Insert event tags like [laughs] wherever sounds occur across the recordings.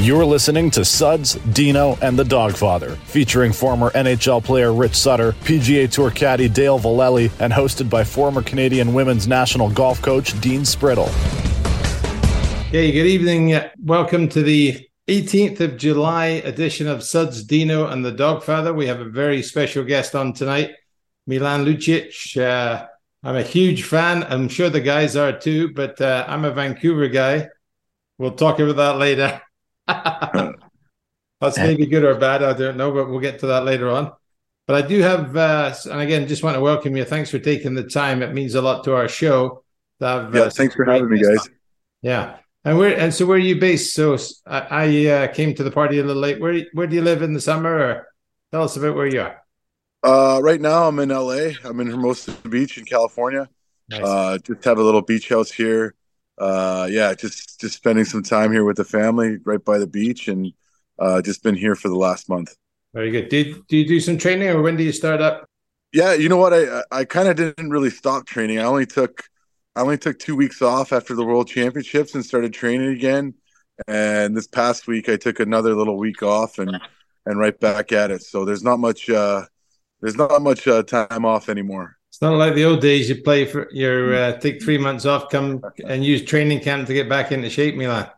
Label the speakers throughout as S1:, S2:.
S1: You're listening to Suds, Deano, and the Dogfather, featuring former NHL player Rich Sutter, PGA Tour caddy Dale Vallely, and hosted by former Canadian women's national golf coach Dean Sprittle.
S2: Okay, good evening. Welcome to the 18th of July edition of Suds, Deano, and the Dogfather. We have a very special guest on tonight, Milan Lucic. Uh, I'm a huge fan. I'm sure the guys are too, but uh, I'm a Vancouver guy. We'll talk about that later. [laughs] That's maybe good or bad. I don't know, but we'll get to that later on. But I do have, uh, and again, just want to welcome you. Thanks for taking the time. It means a lot to our show. To have,
S3: yeah, uh, thanks for having me, guys.
S2: Yeah, and where and so where are you based? So I, I uh, came to the party a little late. Where where do you live in the summer? Or tell us about where you are.
S3: Uh, right now, I'm in LA. I'm in Hermosa Beach in California. Nice. Uh, just have a little beach house here uh, yeah, just just spending some time here with the family right by the beach, and uh, just been here for the last month.
S2: Very good. Did do you do some training, or when do you start up?
S3: Yeah, you know what? I I kind of didn't really stop training. I only took I only took two weeks off after the World Championships and started training again. And this past week, I took another little week off and and right back at it. So there's not much uh, there's not much uh, time off anymore.
S2: It's not like the old days. You play for your uh, take three months off, come and use training camp to get back into shape, Milan.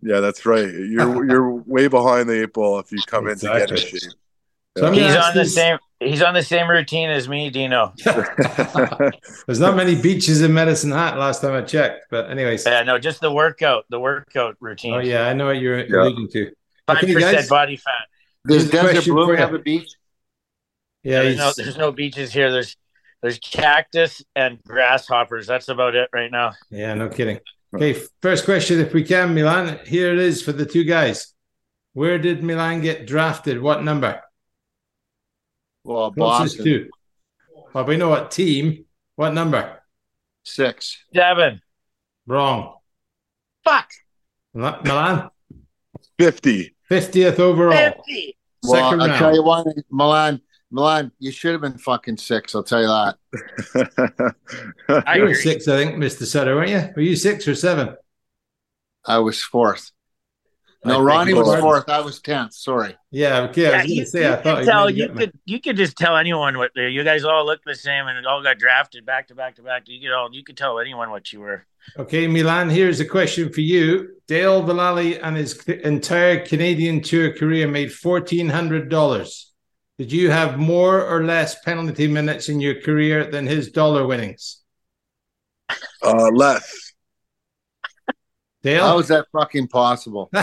S3: Yeah, that's right. You're [laughs] you're way behind the eight ball if you come exactly. in to get in shape.
S4: So he's on the same. He's on the same routine as me, Deano. [laughs] [laughs]
S2: There's not many beaches in Medicine Hat last time I checked, but anyways.
S4: Yeah, no, just the workout, the workout routine.
S2: Oh yeah, I know what you're yeah. alluding to.
S4: Five okay, percent body fat.
S5: Does Desert Blume have a beach?
S4: Yeah, there's no, there's no beaches here. There's there's cactus and grasshoppers. That's about it right now.
S2: Yeah, no kidding. Okay, first question, if we can, Milan. Here it is for the two guys. Where did Milan get drafted? What number?
S5: Well, Boston. Two.
S2: Well, we know what team. What number?
S5: Six.
S4: Seven.
S2: Wrong.
S4: Fuck.
S2: Milan?
S3: 50.
S2: 50th overall. 50.
S5: Well, Second I'll round. tell you one, Milan, Milan, you should have been fucking six. I'll tell you that. [laughs]
S2: you were six, I think, Mister Sutter, weren't you? Were you six or seven?
S5: I was fourth. No, Ronnie was fourth. I was tenth. Sorry.
S2: Yeah, okay. Yeah, I was you, say,
S4: I thought tell, you could you could just tell anyone what you guys all looked the same and it all got drafted back to back to back. You could all you could tell anyone what you were.
S2: Okay, Milan. Here's a question for you. Dale Vallely and his entire Canadian tour career made fourteen hundred dollars. Did you have more or less penalty minutes in your career than his dollar winnings?
S3: Uh, less.
S2: Dale,
S5: how is that fucking possible? [laughs]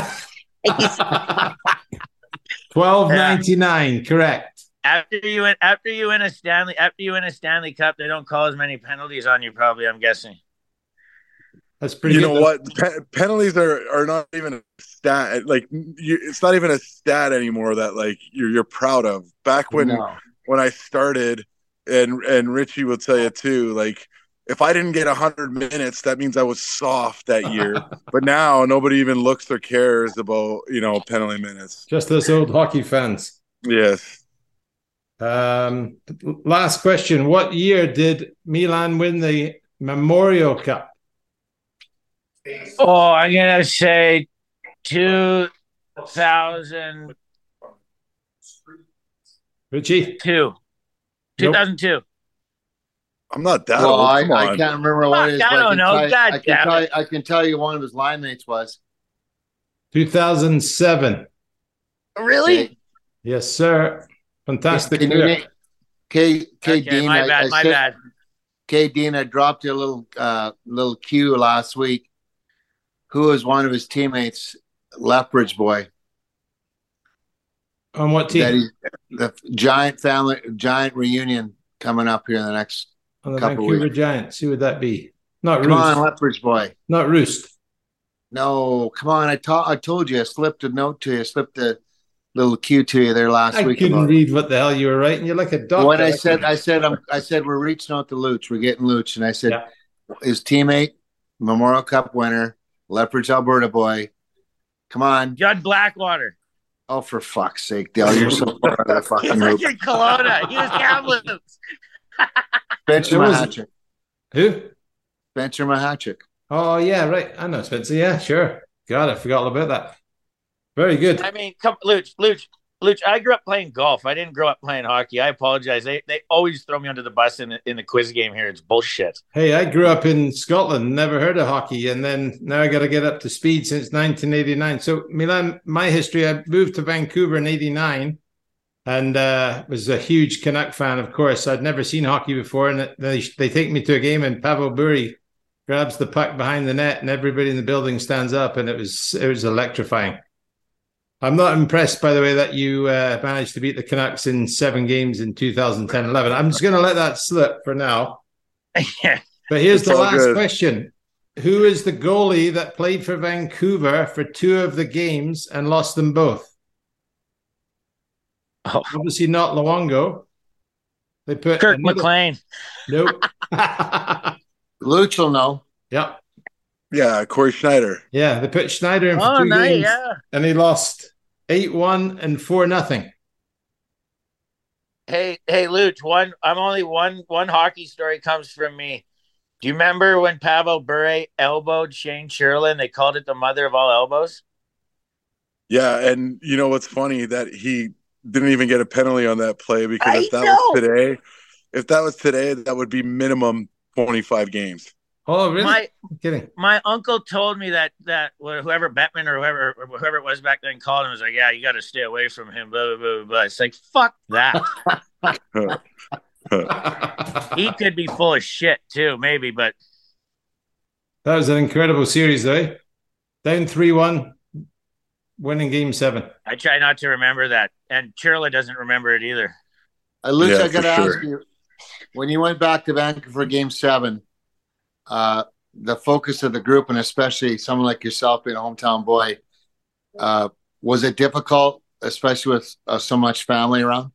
S2: Twelve ninety nine, correct.
S4: After you win, after you win a Stanley, after you win a Stanley Cup, they don't call as many penalties on you. Probably, I'm guessing.
S2: That's pretty.
S3: You know what? Pe- penalties are are not even a stat. Like you, it's not even a stat anymore that like you're you're proud of. Back when no. when I started, and and Richie will tell you too. Like if I didn't get 100 minutes, that means I was soft that year. [laughs] but now nobody even looks or cares about, you know, penalty minutes.
S2: Just us old hockey fans.
S3: Yes.
S2: Um, last question. What year did Milan win the Memorial Cup?
S4: Oh, I'm going to say 2000.
S2: Richie?
S4: Two. 2002.
S3: I'm not that
S5: well,
S3: old.
S5: I, I can't remember what it is.
S4: I don't
S5: can
S4: know.
S5: tell you-
S4: God
S5: I can
S4: damn
S5: tell
S4: it.
S5: you, I can tell you one of his line mates was.
S2: 2007.
S5: Really?
S2: Yes, sir. Fantastic.
S5: Can you K K
S4: Okay,
S5: Dean,
S4: my
S5: I-
S4: bad.
S5: I
S4: my
S5: said-
S4: bad.
S5: K Dean, I dropped you a little uh little cue last week. Who was one of his teammates, Lethbridge boy?
S2: On what
S5: That
S2: team?
S5: he, the giant family giant reunion coming up here in the next
S2: On the
S5: couple
S2: Vancouver
S5: weeks.
S2: Giants. Who would that be? Not
S5: Come
S2: Roost.
S5: on, Lethbridge boy.
S2: Not Roost.
S5: No, come on. I ta- I told you I slipped a note to you, I slipped a little cue to you there last
S2: I
S5: week.
S2: I
S5: couldn't it.
S2: read what the hell you were writing. You're like a dog.
S5: when I said I said I'm, I said we're reaching out to Luch, we're getting Luch, and I said
S2: Yeah.
S5: his teammate, Memorial Cup winner, Lethbridge, Alberta boy. Come on!
S4: Judd Blackwater.
S5: Oh, for fuck's sake, Dale, you're so far out of the fucking loop.
S4: Freaking Kelowna. He was Kamloops. [laughs]
S5: Spencer
S2: It was-
S5: Machacek.
S2: Who?
S5: Spencer Machacek.
S2: Oh, yeah, right. I know Spencer. Yeah, sure. God, I forgot all about that. Very good.
S4: I mean, come, Luch, Luch, Luch. I grew up playing golf. I didn't grow up playing hockey. I apologize. They they always throw me under the bus in the, in the quiz game here. It's bullshit.
S2: Hey, I grew up in Scotland, never heard of hockey, and then now I got to get up to speed since 1989. So, Milan, my history, I moved to Vancouver in 89 and uh, was a huge Canuck fan, of course. I'd never seen hockey before, and they, they take me to a game, and Pavel Bure grabs the puck behind the net, and everybody in the building stands up, and it was it was electrifying. I'm not impressed, by the way, that you uh, managed to beat the Canucks in seven games in 2010 11. I'm just going to let that slip for now. [laughs]
S4: yeah.
S2: But here's
S3: It's
S2: the last
S3: good.
S2: question. Who is the goalie that played for Vancouver for two of the games and lost them both?
S4: Oh.
S2: Obviously not Luongo. They put
S4: Kirk
S2: another-
S4: McLean.
S2: Nope. [laughs] [laughs]
S5: Luch will know.
S2: yeah.
S3: Yeah, Cory Schneider.
S2: Yeah. They put Schneider in for
S4: Oh,
S2: two
S4: nice.
S2: games
S4: Yeah.
S2: and he lost 8 1 and 4 nothing.
S4: Hey, hey, Luch. One. I'm only one. One hockey story comes from me. Do you remember when Pavel Bure elbowed Shane Churla? They called it the mother of all elbows.
S3: Yeah, and you know what's funny that he didn't even get a penalty on that play because
S4: I
S3: if that
S4: know.
S3: was today, if that was today, that would be minimum 25 games.
S2: Oh, really?
S4: My
S2: I'm kidding.
S4: my uncle told me that that whoever Bettman or whoever or whoever it was back then called him was like, yeah, you got to stay away from him. Blah blah blah blah. blah. It's like fuck that. [laughs] he could be full of shit too, maybe, but
S2: That was an incredible series, though. Down 3 1, winning game seven.
S4: I try not to remember that. And Churla doesn't remember it either.
S5: Uh, Luch,
S3: Yeah,
S5: I got to
S3: for
S5: ask you, when you went back to Vancouver for Game Seven, uh, the focus of the group, and especially someone like yourself being a hometown boy, uh, was it difficult, especially with uh, so much family around?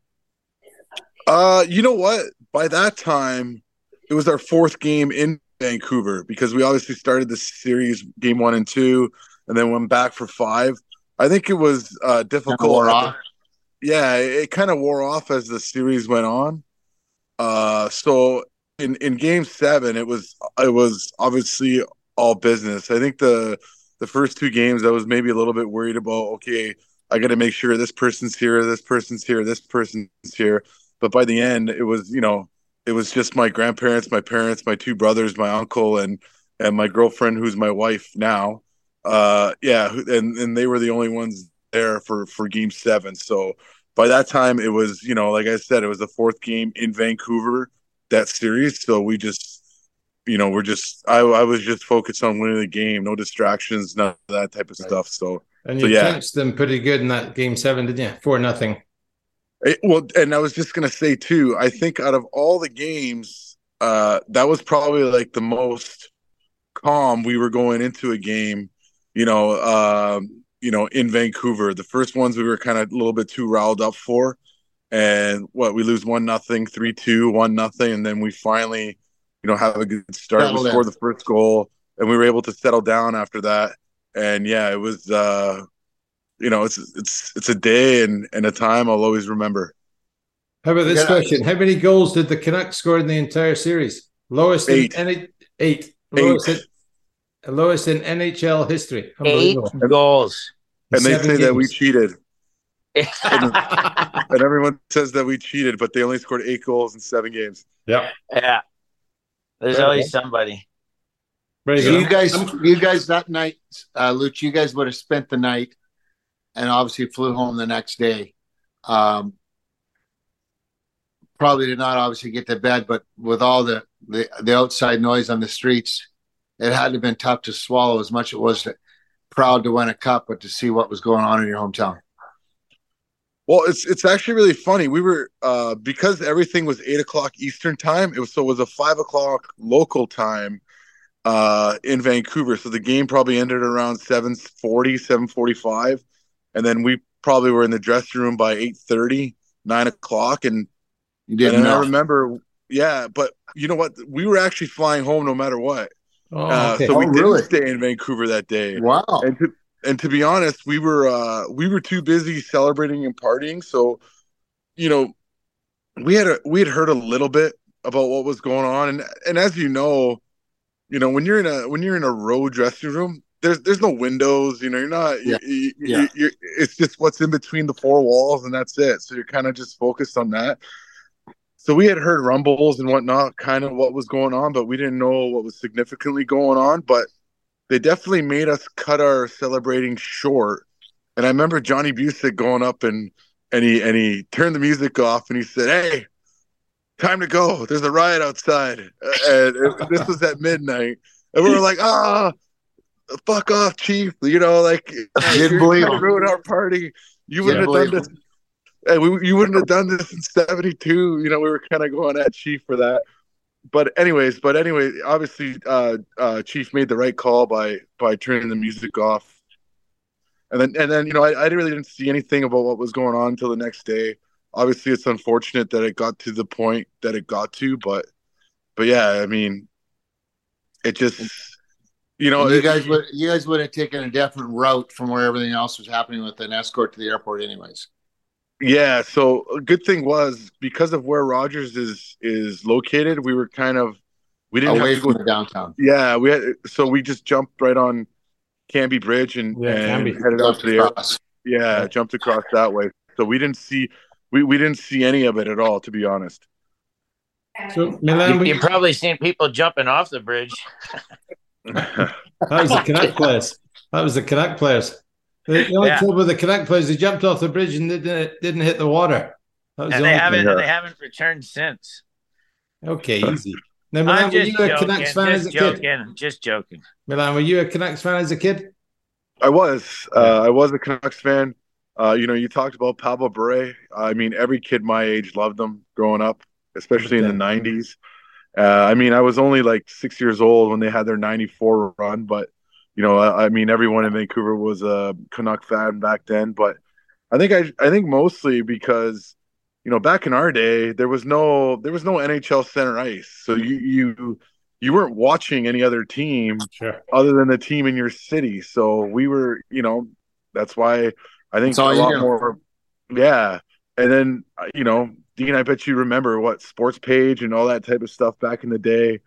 S3: Uh, you know what? By that time, it was our fourth game in Vancouver because we obviously started the series game one and two, and then went back for five. I think it was uh, difficult. Yeah, it, it kind of wore off as the series went on. Uh, so in in game seven, it was it was obviously all business. I think the the first two games, I was maybe a little bit worried about. Okay, I got to make sure this person's here, this person's here, this person's here. But by the end, it was you know it was just my grandparents, my parents, my two brothers, my uncle, and and my girlfriend, who's my wife now. Uh, yeah, and and they were the only ones there for for game seven. So by that time, it was you know like I said, it was the fourth game in Vancouver that series. So we just you know we're just I I was just focused on winning the game, no distractions, none of that type of
S2: Right.
S3: stuff. So
S2: And
S3: So,
S2: you
S3: yeah.
S2: touched them pretty good in that game seven, didn't you? 4 nothing.
S3: It- well, and I was just gonna say too. I think out of all the games, uh, that was probably like the most calm we were going into a game. You know, um, you know, in Vancouver, the first ones we were kind of a little bit too riled up for, and what we lose one nothing, three two, one nothing, and then we finally, you know, have a good start.
S5: Settle
S3: we scored the first goal, and we were able to settle down after that. And yeah, it was, uh, you know, it's it's it's a day and and a time I'll always remember.
S2: How about this
S5: Yeah.
S2: question? How many goals did the Canucks score in the entire series? Lowest
S3: Eight.
S2: in any eight. Lowest
S3: Eight.
S2: in, lowest in NHL history.
S4: Eight goals.
S3: And they
S2: Seven
S3: say that we cheated,
S4: yeah. [laughs]
S3: and everyone says that we cheated, but they only scored eight goals in seven games.
S2: Yeah. Yeah.
S4: There's
S2: Very
S4: always
S2: good.
S4: somebody.
S2: Very
S5: So you guys, you guys that night, uh, Luch, you guys would have spent the night, and obviously flew home the next day. Um, probably did not obviously get to bed, but with all the, the the outside noise on the streets, it had to have been tough to swallow. As much as it was to, proud to win a cup, but to see what was going on in your hometown.
S3: Well, it's it's actually really funny. We were uh, because everything was eight o'clock Eastern time. It was so it was a five o'clock local time uh, in Vancouver. So the game probably ended around 740, 745. and then we probably were in the dressing room by 8:30, 9 o'clock, and
S5: You
S3: and
S5: didn't
S3: then I remember, yeah. But you know what? We were actually flying home no matter what.
S2: Oh,
S3: Uh,
S2: okay.
S3: so we
S5: Oh,
S3: didn't
S5: really?
S3: stay in Vancouver that day.
S5: Wow.
S3: And to and to be honest, we were uh we were too busy celebrating and partying. So, you know, we had a we had heard a little bit about what was going on, and and as you know, you know when you're in a when you're in a row dressing room, there's there's no windows. You know, you're not.
S5: Yeah.
S3: You, you,
S5: Yeah.
S3: You're, it's just what's in between the four walls, and that's it. So you're kind of just focused on that. So we had heard rumbles and whatnot, kind of what was going on, but we didn't know what was significantly going on. But they definitely made us cut our celebrating short. And I remember Johnny Boychuk going up and and he and he turned the music off and he said, "Hey, time to go. There's a riot outside." And it- this was at midnight, and we were like, "Ah, fuck off, chief!" You know, like [laughs]
S5: you
S3: Didn't
S5: believe him.
S3: ruin our party. You wouldn't
S5: Didn't
S3: have done this. And we, you wouldn't have done this in 72 you know we were kind of going at chief for that but anyways but anyway obviously uh uh chief made the right call by by turning the music off and then and then you know i, I really didn't see anything about what was going on until the next day obviously it's unfortunate that it got to the point that it got to but but yeah i mean it just you know
S5: you
S3: it-
S5: guys would you guys would have taken a different route from where everything else was happening with an escort to the airport, anyways.
S3: Yeah, so a good thing was because of where Rogers is is located, we were kind of we didn't
S5: Away
S3: have to
S5: from
S3: go.
S5: the downtown.
S3: Yeah, we had so we just jumped right on Cambie Bridge and,
S2: Yeah,
S3: and
S2: Cambie.
S3: headed out to the air. Yeah,
S2: Yeah.
S3: jumped across that way. So we didn't see we, we didn't see any of it at all, to be honest.
S2: So Milan,
S4: You,
S2: we,
S4: you've probably seen people jumping off the bridge. [laughs]
S2: that was the Canuck players. That was the Canuck players. The the only
S4: Yeah.
S2: trouble with the Canuck players, they jumped off the bridge and didn't, didn't hit the water. That was
S4: And
S2: the
S4: they
S2: only
S4: haven't
S3: Yeah.
S4: they haven't returned since.
S2: Okay, easy. Now, Milan,
S4: I'm
S2: were
S4: just
S2: you a
S4: joking.
S2: Canucks fan as
S4: Just
S2: a kid?
S4: joking. Just joking.
S2: Milan, were you a Canucks fan as a kid?
S3: I was. Uh, I was a Canucks fan. Uh, you know, you talked about Pavel Bure. I mean, every kid my age loved him growing up, especially in the '90s. Uh, I mean, I was only like six years old when they had their '94 run, but you know, I, I mean, everyone in Vancouver was a Canuck fan back then. But I think I, I think mostly because you know, back in our day, there was no there was no NHL center ice, so you you you weren't watching any other team
S2: Sure.
S3: other than the team in your city. So we were, you know, that's why I think a lot
S5: knew.
S3: more. Yeah, and then you know, Dean, I bet you remember what Sports Page and all that type of stuff back in the day,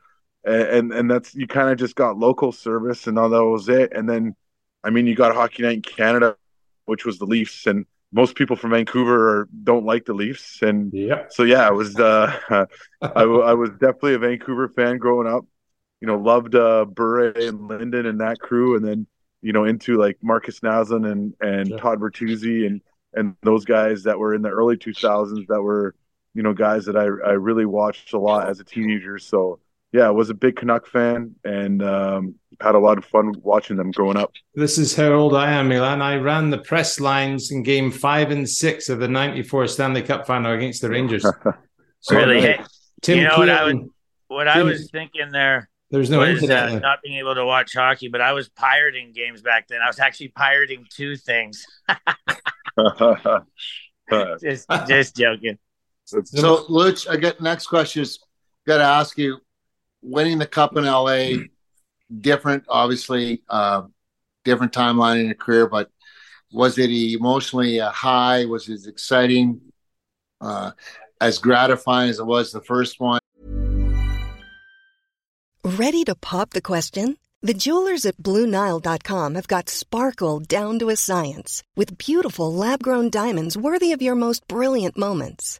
S3: and and, and that's you kind of just got local service and all that was it. And then, I mean, you got Hockey Night in Canada, which was the Leafs, and most people from Vancouver are, don't like the Leafs, and
S2: Yep.
S3: so yeah, it was. Uh, [laughs] I, I was definitely a Vancouver fan growing up. You know, loved uh, Bure and Linden and that crew, and then you know into like Markus Naslund and and
S2: Sure.
S3: Todd Bertuzzi and and those guys that were in the early 2000s that were you know guys that I I really watched a lot as a teenager. So yeah, I was a big Canuck fan and um, had a lot of fun watching them growing up.
S2: This is how old I am, Milan. I ran the press lines in game five and six of the 94 Stanley Cup final against the Rangers. [laughs] So,
S4: Really?
S2: uh,
S4: Hey,
S2: Tim
S4: you know what I
S2: Keelan-
S4: what I was thinking there
S2: there was no
S4: was
S2: internet.
S4: uh,
S2: then.
S4: not being able to watch hockey, but I was pirating games back then. I was actually pirating two things. [laughs] [laughs] Just just joking.
S5: So, Luch, I get next question is got to ask you. Winning the cup in LA, different, obviously, uh, different timeline in your career, but was it emotionally uh, high? Was it exciting? Uh, as gratifying as it was the first one?
S6: Ready to pop the question? The jewelers at BlueNile.com have got sparkle down to a science with beautiful lab grown diamonds worthy of your most brilliant moments.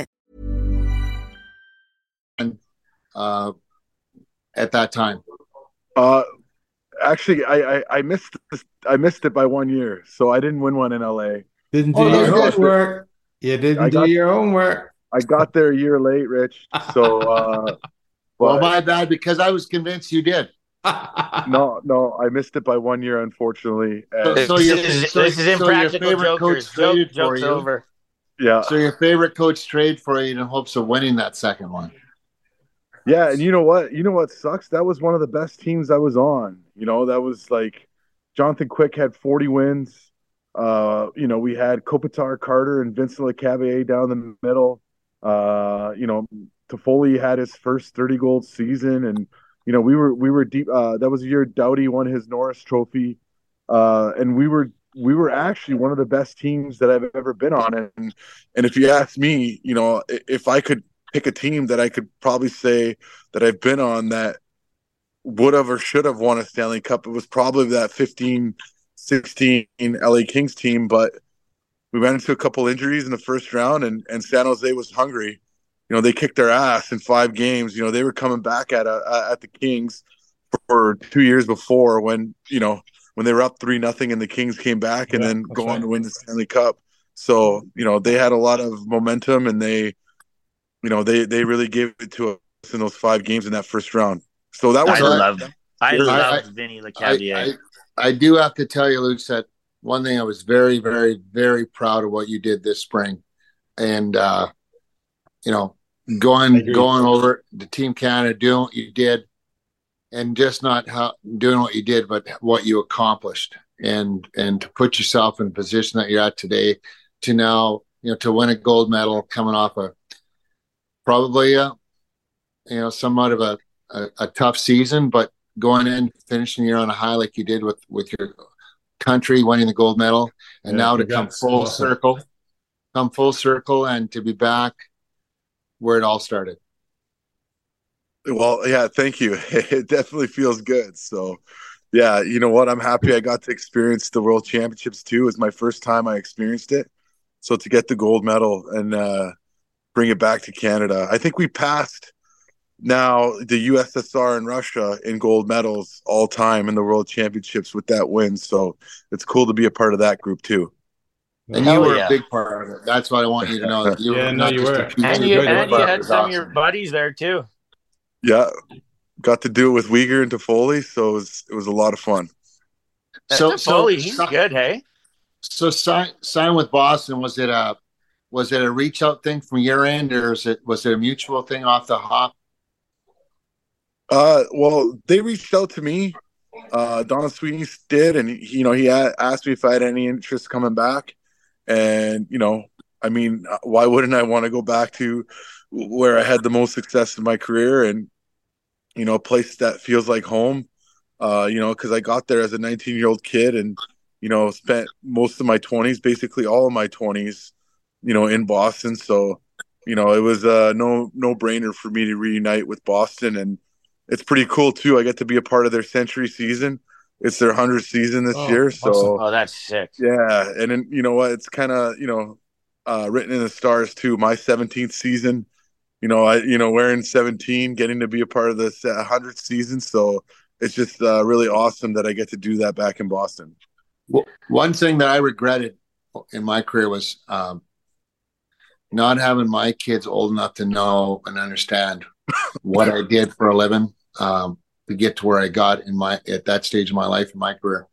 S5: Uh, at that time?
S3: Uh, actually, I, I, I missed this, I missed it by one year, so I didn't win one in LA.
S2: Didn't do
S5: Oh,
S2: your homework. You didn't
S3: I
S2: do
S3: got-
S2: your homework.
S3: I got there a year late, Rich. So, [laughs] uh,
S5: Well, my bad, because I was convinced you did. [laughs]
S3: no, no, I missed it by one year, unfortunately.
S5: So,
S3: And,
S5: so
S4: this,
S5: your,
S4: is,
S5: so,
S4: this is
S5: so your
S4: impractical
S5: favorite
S4: jokers.
S5: coach
S4: Joke,
S5: traded for
S4: joke's
S5: you.
S4: over.
S3: yeah,
S5: So your favorite coach trade for you in hopes of winning that second one.
S3: Yeah, and you know what? You know what sucks? That was one of the best teams I was on. You know, that was like Jonathan Quick had 40 wins. Uh, you know, we had Kopitar Carter and Vincent Lecavalier down the middle. Uh, you know, Toffoli had his first 30 goal season, and you know, we were we were deep. Uh, that was the year Doughty won his Norris Trophy, uh, and we were we were actually one of the best teams that I've ever been on. And and if you ask me, you know, if I could pick a team that I could probably say that I've been on that would have or should have won a Stanley Cup, it was probably that 15 16 LA Kings team, but we ran into a couple injuries in the first round and, and San Jose was hungry. You know, they kicked their ass in five games. You know, they were coming back at a, at the Kings for two years before when, you know, when they were up three nothing and the Kings came back and
S2: Yeah,
S3: then go on to win the Stanley Cup. So, you know, they had a lot of momentum and they, you know, they, they really gave it to us in those five games in that first round. So that was
S4: I love I love
S5: I-
S4: Vinny
S5: I,
S4: Lecavalier.
S5: I, I do have to tell you, Luke, that one thing I was very, very, very proud of what you did this spring. And, uh, you know, going going over to Team Canada, doing what you did, and just not how doing what you did, but what you accomplished, and and to put yourself in the position that you're at today, to now you know to win a gold medal, coming off a probably a you know somewhat of a a, a tough season, but going in finishing the year on a high like you did with with your country, winning the gold medal, and
S2: Yeah,
S5: now to come full
S2: Awesome.
S5: circle, come full circle, and to be back where it all started.
S3: Well, yeah, thank you. [laughs] It definitely feels good. So, yeah, you know what? I'm happy I got to experience the World Championships too. It was my first time I experienced it. So to get the gold medal and uh, bring it back to Canada, I think we passed now the USSR and Russia in gold medals all time in the World Championships with that win. So it's cool to be a part of that group too.
S5: And
S4: Hell
S5: you were
S4: yeah.
S5: a big part of it. That's what I want you to know. That you
S2: Yeah,
S5: were
S2: no,
S5: not
S2: you were.
S4: and you
S5: it,
S4: and you had
S5: was
S4: some of your buddies there too.
S3: Yeah, got to do it with Weegar and Toffoli, so it was it was a lot of fun.
S5: So, so,
S4: Foley, he's
S5: so,
S4: good, hey.
S5: so sign sign with Boston. Was it a was it a reach out thing from your end, or is it was it a mutual thing off the hop?
S3: Uh, well, they reached out to me. Uh, Don Sweeney did, and he, you know, he asked me if I had any interest coming back. And you know, I mean, uh, why wouldn't I want to go back to where I had the most success in my career, and you know, a place that feels like home. Uh, you know, because I got there as a 19 year old kid, and you know, spent most of my 20s, basically all of my 20s, you know, in Boston. So, you know, it was a no no brainer for me to reunite with Boston and it's pretty cool too. I get to be a part of their century season. It's their hundredth season this
S2: Oh,
S3: year, so
S2: awesome.
S4: Oh, that's sick.
S3: yeah. And then you know what? It's kind of you know uh, written in the stars too. My 17th season, you know, I you know wearing 17, getting to be a part of this 100th season. So it's just uh, really awesome that I get to do that back in Boston.
S5: Well, one thing that I regretted in my career was um, not having my kids old enough to know and understand what I did for a living um, to get to where I got in my at that stage of my life in my career.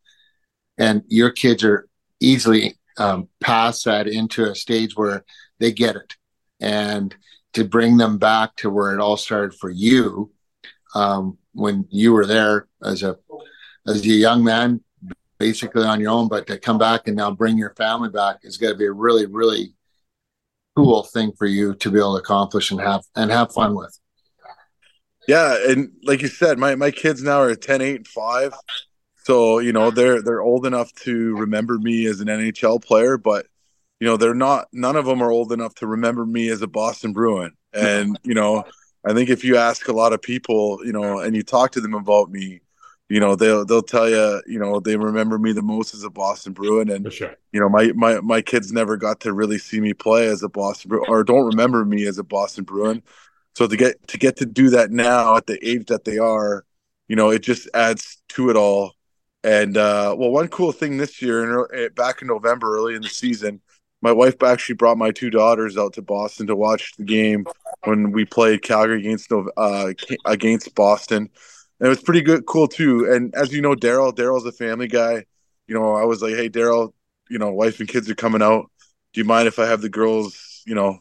S5: And your kids are easily um, pass that into a stage where they get it, and to bring them back to where it all started for you um, when you were there as a as a young man, basically on your own, but to come back and now bring your family back is going to be a really really cool thing for you to be able to accomplish and have and have fun with.
S3: Yeah, and like you said, my my kids now are 10, 8, and 5. So, you know, they're they're old enough to remember me as an NHL player, but you know, they're not none of them are old enough to remember me as a Boston Bruin. And, you know, I think if you ask a lot of people, you know, and you talk to them about me, you know, they'll they'll tell you, you know, they remember me the most as a Boston Bruin. And
S2: sure.
S3: you know, my my my kids never got to really see me play as a Boston Bruin or don't remember me as a Boston Bruin. So to get to get to do that now at the age that they are, you know, it just adds to it all. And uh, well, one cool thing this year, eh, back in November, early in the season, my wife actually brought my two daughters out to Boston to watch the game when we played Calgary against uh, against Boston. And it was pretty good, cool too. And as you know, Darryl, Darryl's a family guy. You know, I was like, hey, Darryl, you know, wife and kids are coming out. Do you mind if I have the girls, you know,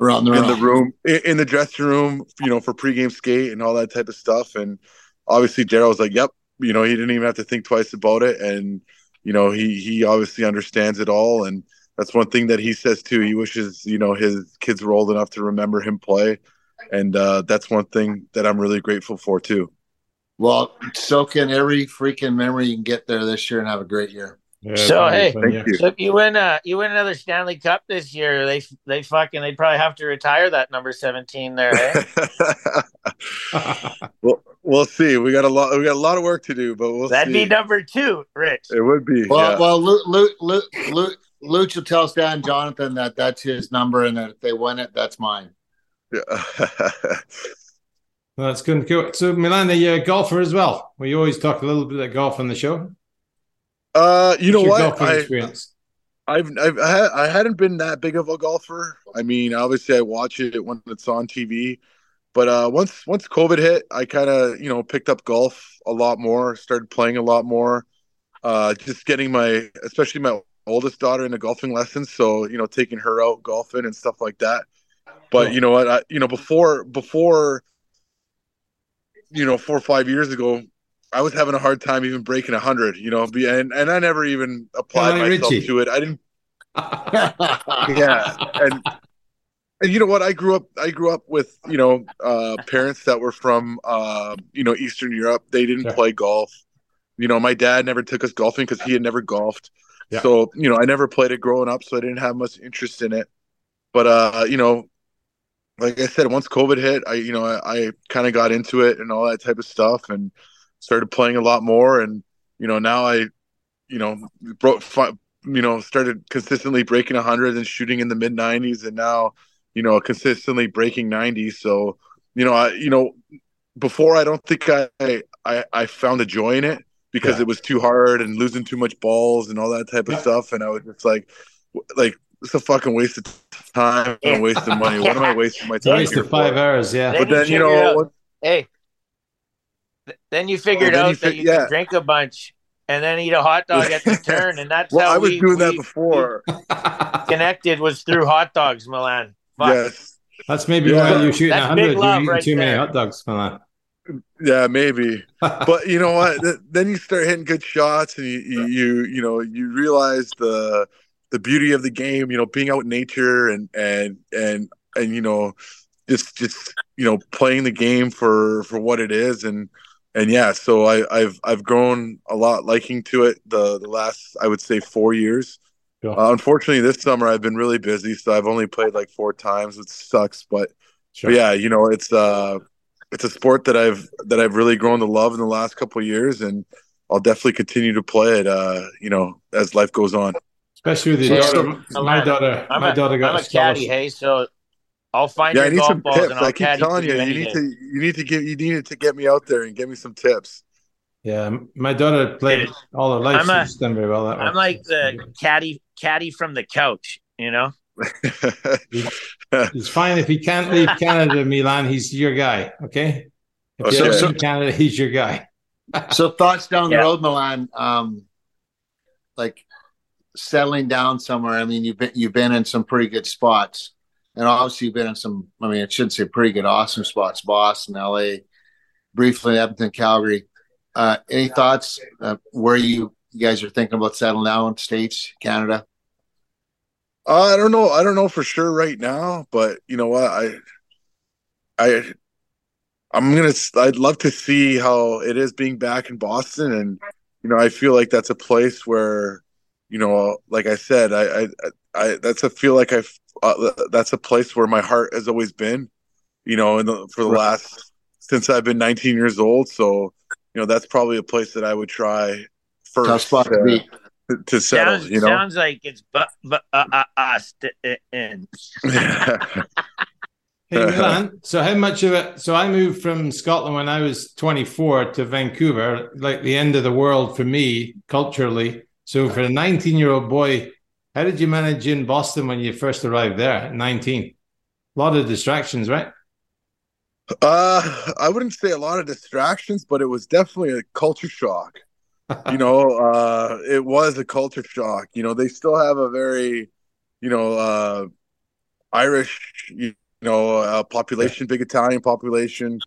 S5: around the
S3: in the room, in, in the dressing room, you know, for pregame skate and all that type of stuff? And obviously, Darryl was like, yep, you know, he didn't even have to think twice about it. And, you know, he, he obviously understands it all. And that's one thing that he says too. He wishes, you know, his kids were old enough to remember him play. And uh, that's one thing that I'm really grateful for too.
S5: Well, soak in every freaking memory you can get there this year and have a great year.
S4: Yeah, so hey, you. so you win uh you win another Stanley Cup this year, they they fucking they'd probably have to retire that number seventeen there. Eh? [laughs] [laughs]
S3: well, we'll see. We got a lot. We got a lot of work to do, but we'll.
S4: That'd
S3: see.
S4: be number two, Rich.
S3: It would be.
S5: Well,
S3: yeah.
S5: well, Luke, Luke, Luke, Luke, Luke will tell Stan Jonathan that that's his number, and that if they win it, that's mine.
S3: Yeah. [laughs]
S2: that's good. Cool. So, Milan, are you're a golfer as well. We always talk a little bit of golf on the show.
S3: Uh, you
S2: What's
S3: know what? I,
S2: experience?
S3: I've, I've I, I hadn't been that big of a golfer. I mean, obviously, I watch it when it's on TV, but uh, once once COVID hit, I kind of you know picked up golf a lot more, started playing a lot more, uh, just getting my especially my oldest daughter into golfing lessons, so you know taking her out golfing and stuff like that. But you know what? I, you know before before you know four or five years ago, I was having a hard time even breaking a hundred. You know, and and I never even applied myself
S2: Richie.
S3: to it. I didn't [laughs] yeah and and you know what i grew up i grew up with you know uh parents that were from uh you know eastern europe they didn't
S2: Sure.
S3: play golf you know my dad never took us golfing because he had never golfed
S2: Yeah.
S3: so you know i never played it growing up so i didn't have much interest in it but uh you know like i said once covid hit i you know i, I kind of got into it and all that type of stuff and started playing a lot more and you know now i you know broke you know started consistently breaking 100 and shooting in the mid 90s and now you know consistently breaking 90 so you know i you know before i don't think i i, I found a joy in it because
S2: Yeah.
S3: it was too hard and losing too much balls and all that type of
S2: Yeah.
S3: stuff and i was just like like it's a fucking waste of time and a waste of money what am i wasting my [laughs] time
S2: Waste
S3: here
S2: of five
S3: for?
S2: hours, yeah.
S3: but then you
S4: figured
S3: know
S4: out- hey, th- then you figured
S3: then you
S4: out
S3: fi-
S4: that you
S3: yeah.
S4: can drink a bunch and then eat a hot dog at the [laughs] turn, and that's
S3: well
S4: how
S3: i was
S4: we,
S3: doing that before [laughs]
S4: connected was through hot dogs, Milan. Fuck.
S3: yes
S2: That's maybe
S3: Yeah.
S2: why you're shooting 100. You're eating
S4: right
S2: too many hot dogs, Milan.
S3: Yeah, maybe. But you know what? Th- Then you start hitting good shots, and you, you you you know you realize the the beauty of the game. You know, being out in nature and and and and you know just just you know playing the game for for what it is and and yeah so i i've i've grown a lot liking to it the the last i would say four years
S2: Sure.
S3: uh, unfortunately this summer i've been really busy so i've only played like four times which sucks but
S2: Sure.
S3: but yeah, you know, it's uh it's a sport that I've that I've really grown to love in the last couple of years and I'll definitely continue to play it uh, you know, as life goes on.
S2: Especially with your daughter. my daughter,
S4: I'm
S2: my
S4: a,
S2: daughter got
S4: I'm
S2: a
S4: a caddy,
S2: scholarship.
S4: hey, so I'll find
S3: Yeah, I
S4: your
S3: need
S4: golf
S3: some
S4: balls
S3: tips.
S4: and I'll
S3: I keep
S4: caddy
S3: telling you,
S4: you
S3: you need
S4: day.
S3: to you need to give you needed to get me out there and give me some tips.
S2: Yeah, my daughter played all her life.
S4: I'm a-
S2: She's done very well that.
S4: I'm like the caddy caddy from the couch, you know. [laughs]
S2: It's fine if he can't leave Canada, Milan. He's your guy. Okay. If
S3: Okay.
S2: you ever
S5: So-
S2: leave Canada, he's your guy.
S5: So thoughts down
S4: Yeah.
S5: the road, Milan. Um, like settling down somewhere. I mean, you've been you've been in some pretty good spots, and obviously you've been in some. I mean, I shouldn't say pretty good, awesome spots: Boston, L.A., briefly Edmonton, Calgary. Uh, any thoughts uh, where you you guys are thinking about settling down? States, Canada.
S3: Uh, I don't know. I don't know for sure right now, but you know what? I, I, I'm gonna. I'd love to see how it is being back in Boston, and you know, I feel like that's a place where, you know, like I said, I, I, I that's a feel like I've. Uh, that's a place where my heart has always been, you know, in the, for the
S5: Right.
S3: last since I've been 19 years old. So, you know, that's probably a place that I would try first
S5: Tough spot to
S3: uh, to settle.
S4: sounds,
S3: you know.
S4: sounds like it's but but uh, uh, us to- in.
S2: Hey, Milan. So how much of it? So I moved from Scotland when I was 24 to Vancouver, like the end of the world for me culturally. So for a 19 year old boy, how did you manage in Boston when you first arrived there at 19? A lot of distractions, right?
S3: Uh, I wouldn't say a lot of distractions, but it was definitely a culture shock. You know, [laughs] uh, it was a culture shock. You know, they still have a very, you know, uh, Irish, you know, uh, population, big Italian population,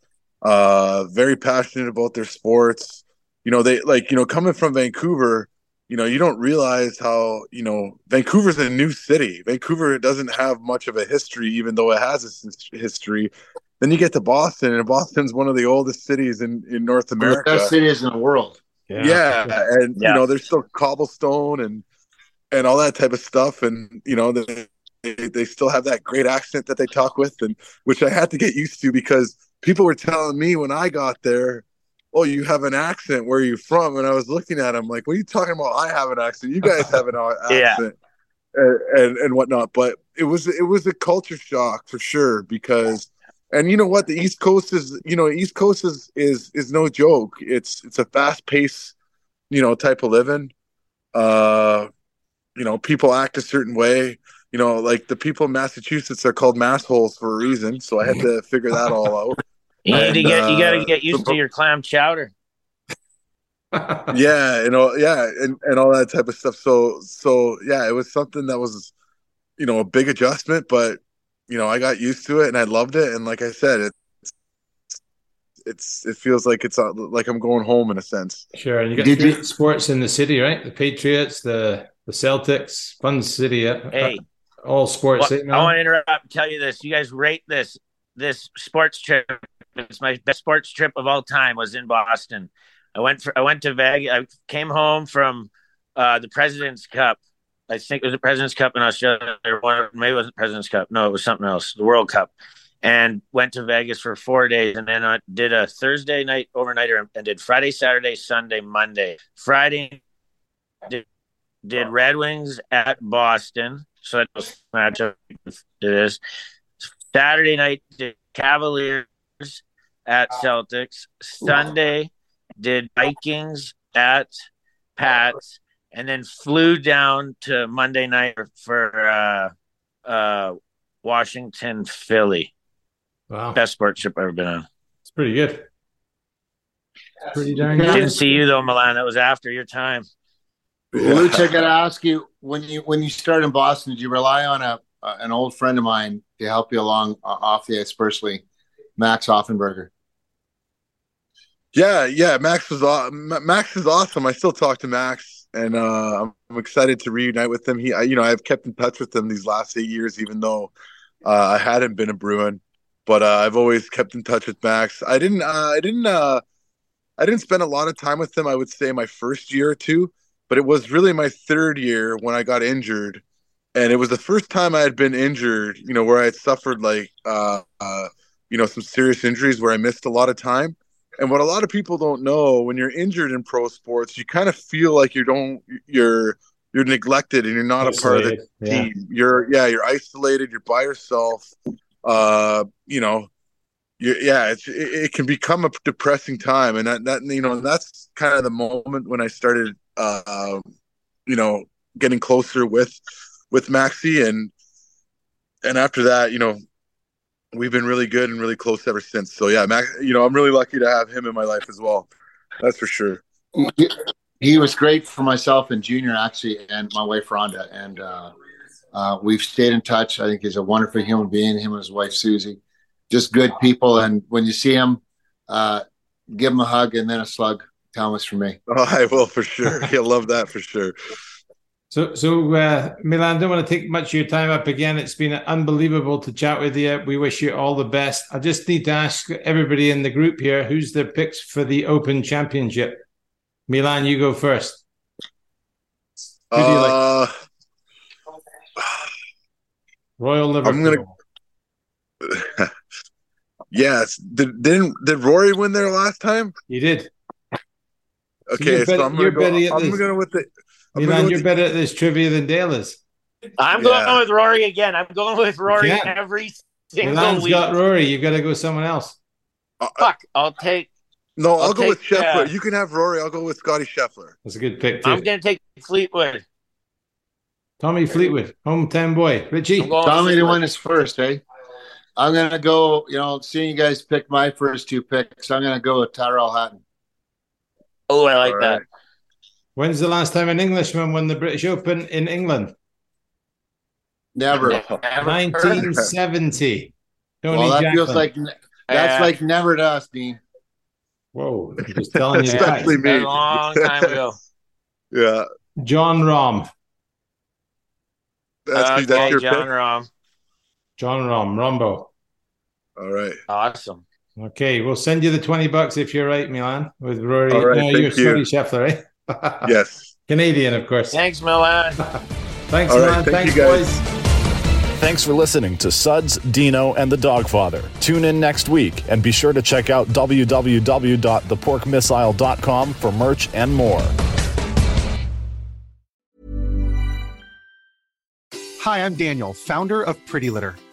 S3: uh, very passionate about their sports. You know, they like, you know, coming from Vancouver, you know, you don't realize how, you know, Vancouver's a new city. Vancouver doesn't have much of a history, even though it has a history. Then you get to Boston, and Boston's one of the oldest cities in, in North
S5: One the
S3: America.
S5: best cities in the world.
S3: Yeah, [laughs] and
S4: Yeah.
S3: you know, there's still cobblestone and and all that type of stuff, and you know, they they still have that great accent that they talk with, and which I had to get used to because people were telling me when I got there, "Oh, you have an accent. Where are you from?" And I was looking at him like, "What are you talking about? I have an accent. You guys have an [laughs]
S4: Yeah.
S3: accent." And, and and whatnot, but it was it was a culture shock for sure because and you know what the east coast is you know east coast is is is no joke it's it's a fast pace you know type of living uh you know people act a certain way you know like the people in massachusetts are called massholes for a reason so i had to figure that all out
S4: You need to
S3: And,
S4: get you got to
S3: uh,
S4: get used
S3: the-
S4: to your clam chowder. [laughs]
S3: yeah you know yeah and and all that type of stuff so so yeah it was something that was you know a big adjustment but you know i got used to it and i loved it and like i said it's it's it feels like it's uh, like i'm going home in a sense
S2: Sure. And you got
S5: Did you-
S2: sports in the city, right? The Patriots, the the Celtics, fun city. uh,
S4: Hey,
S2: all sports.
S4: well,
S2: eh,
S4: I want to interrupt and tell you this. You guys rate this this sports trip. It's my best sports trip of all time. Was in Boston. I went for I went to Vegas. I came home from uh, the President's Cup. I think it was the President's Cup in Australia. Maybe it wasn't President's Cup. No, it was something else. The World Cup. And went to Vegas for four days, and then I did a Thursday night overnighter, and did Friday, Saturday, Sunday, Monday. Friday did, did Red Wings at Boston, so that was matchup to this. Saturday night did Cavaliers at Celtics. Sunday did Vikings at Pats, and then flew down to Monday night for uh, uh, Washington, Philly.
S2: Wow.
S4: Best sports trip I've ever been on.
S2: It's pretty good. Pretty darn good.
S4: Didn't see you though, Milan. That was after your time.
S5: Luch, I got to ask you when you when you started in Boston, did you rely on a uh, an old friend of mine to help you along uh, off the ice personally, Max Offenberger?
S3: Yeah, yeah. Max was Max is awesome. I still talk to Max, and uh, I'm, excited to reunite with him. He, I, you know, I've kept in touch with him these last eight years, even though uh, I hadn't been a Bruin. But uh, I've always kept in touch with Max. I didn't, uh, I didn't, uh, I didn't spend a lot of time with him. I would say my first year or two, but it was really my third year when I got injured, and it was the first time I had been injured. You know, where I had suffered like, uh, you know, some serious injuries where I missed a lot of time. And what a lot of people don't know when you're injured in pro sports, you kind of feel like you don't you're you're neglected and you're not isolated, a part of the yeah. team. You're yeah, you're isolated. You're by yourself. Uh, you know, you, yeah, it's, it, it, can become a depressing time, and that, that you know that's kind of the moment when I started, uh, you know, getting closer with with Maxi, and and after that, you know, we've been really good and really close ever since. So yeah, Max, you know, I'm really lucky to have him in my life as well. That's for sure.
S5: He was great for myself and Junior actually, and my wife Rhonda, and uh, uh, we've stayed in touch. I think he's a wonderful human being. Him and his wife Susie, just good people. And when you see him, uh, give him a hug and then a slug. Thomas for me.
S3: Oh, I will for sure. [laughs] He'll love that for sure.
S2: So, so uh, Milan, don't want to take much of your time up again. It's been unbelievable to chat with you. We wish you all the best. I just need to ask everybody in the group here who's their picks for the Open Championship. Milan, you go first.
S3: Who do you uh, like?
S2: Royal Liverpool.
S3: I'm gonna. [laughs] yes. Did didn't did Rory win there last time?
S2: He did.
S3: Okay, so, so I'm gonna go. I'm gonna go with the.
S2: I'm Milan, you're the, better at this trivia than Dale is.
S4: I'm yeah. going with Rory again. I'm going with Rory every single
S2: Milan's
S4: week.
S2: got Rory. You've got to go someone else.
S4: Uh, Fuck, I'll take.
S3: No, I'll, I'll go with Scheffler. Uh, you can have Rory. I'll go with Scotty Scheffler.
S2: That's a good pick. Too.
S4: I'm going to take Fleetwood.
S2: Tommy Fleetwood, hometown boy. Richie.
S5: Tommy to win is first, eh? I'm going to go, you know, seeing you guys pick my first two picks, I'm going to go with Tyrrell Hatton.
S4: Oh, I like All that. Right.
S2: When's the last time an Englishman won the British Open in England?
S5: Never.
S2: 1970.
S5: Tony well, that Jacklin. feels like that's uh, like never to us, Dean.
S2: Whoa, just telling you,
S4: especially me. A long time ago. [laughs]
S3: yeah.
S2: Jon Rahm.
S3: That's, okay, that's your
S4: Jon pick? Rahm.
S2: Jon Rahm, Rahmbo.
S3: All right.
S4: Awesome.
S2: Okay, we'll send you the 20 bucks if you're right, Milan, with Rory. All right, no, you're you. Scotty Scheffler, eh?
S3: Yes. [laughs]
S2: Canadian, of course.
S4: Thanks, Milan. [laughs]
S2: Thanks, All Milan. Right, thank Thanks, boys.
S1: Thanks for listening to Suds, Deano, and the Dogfather. Tune in next week and be sure to check out www.theporkmissile.com for merch and more.
S7: Hi, I'm Daniel, founder of Pretty Litter.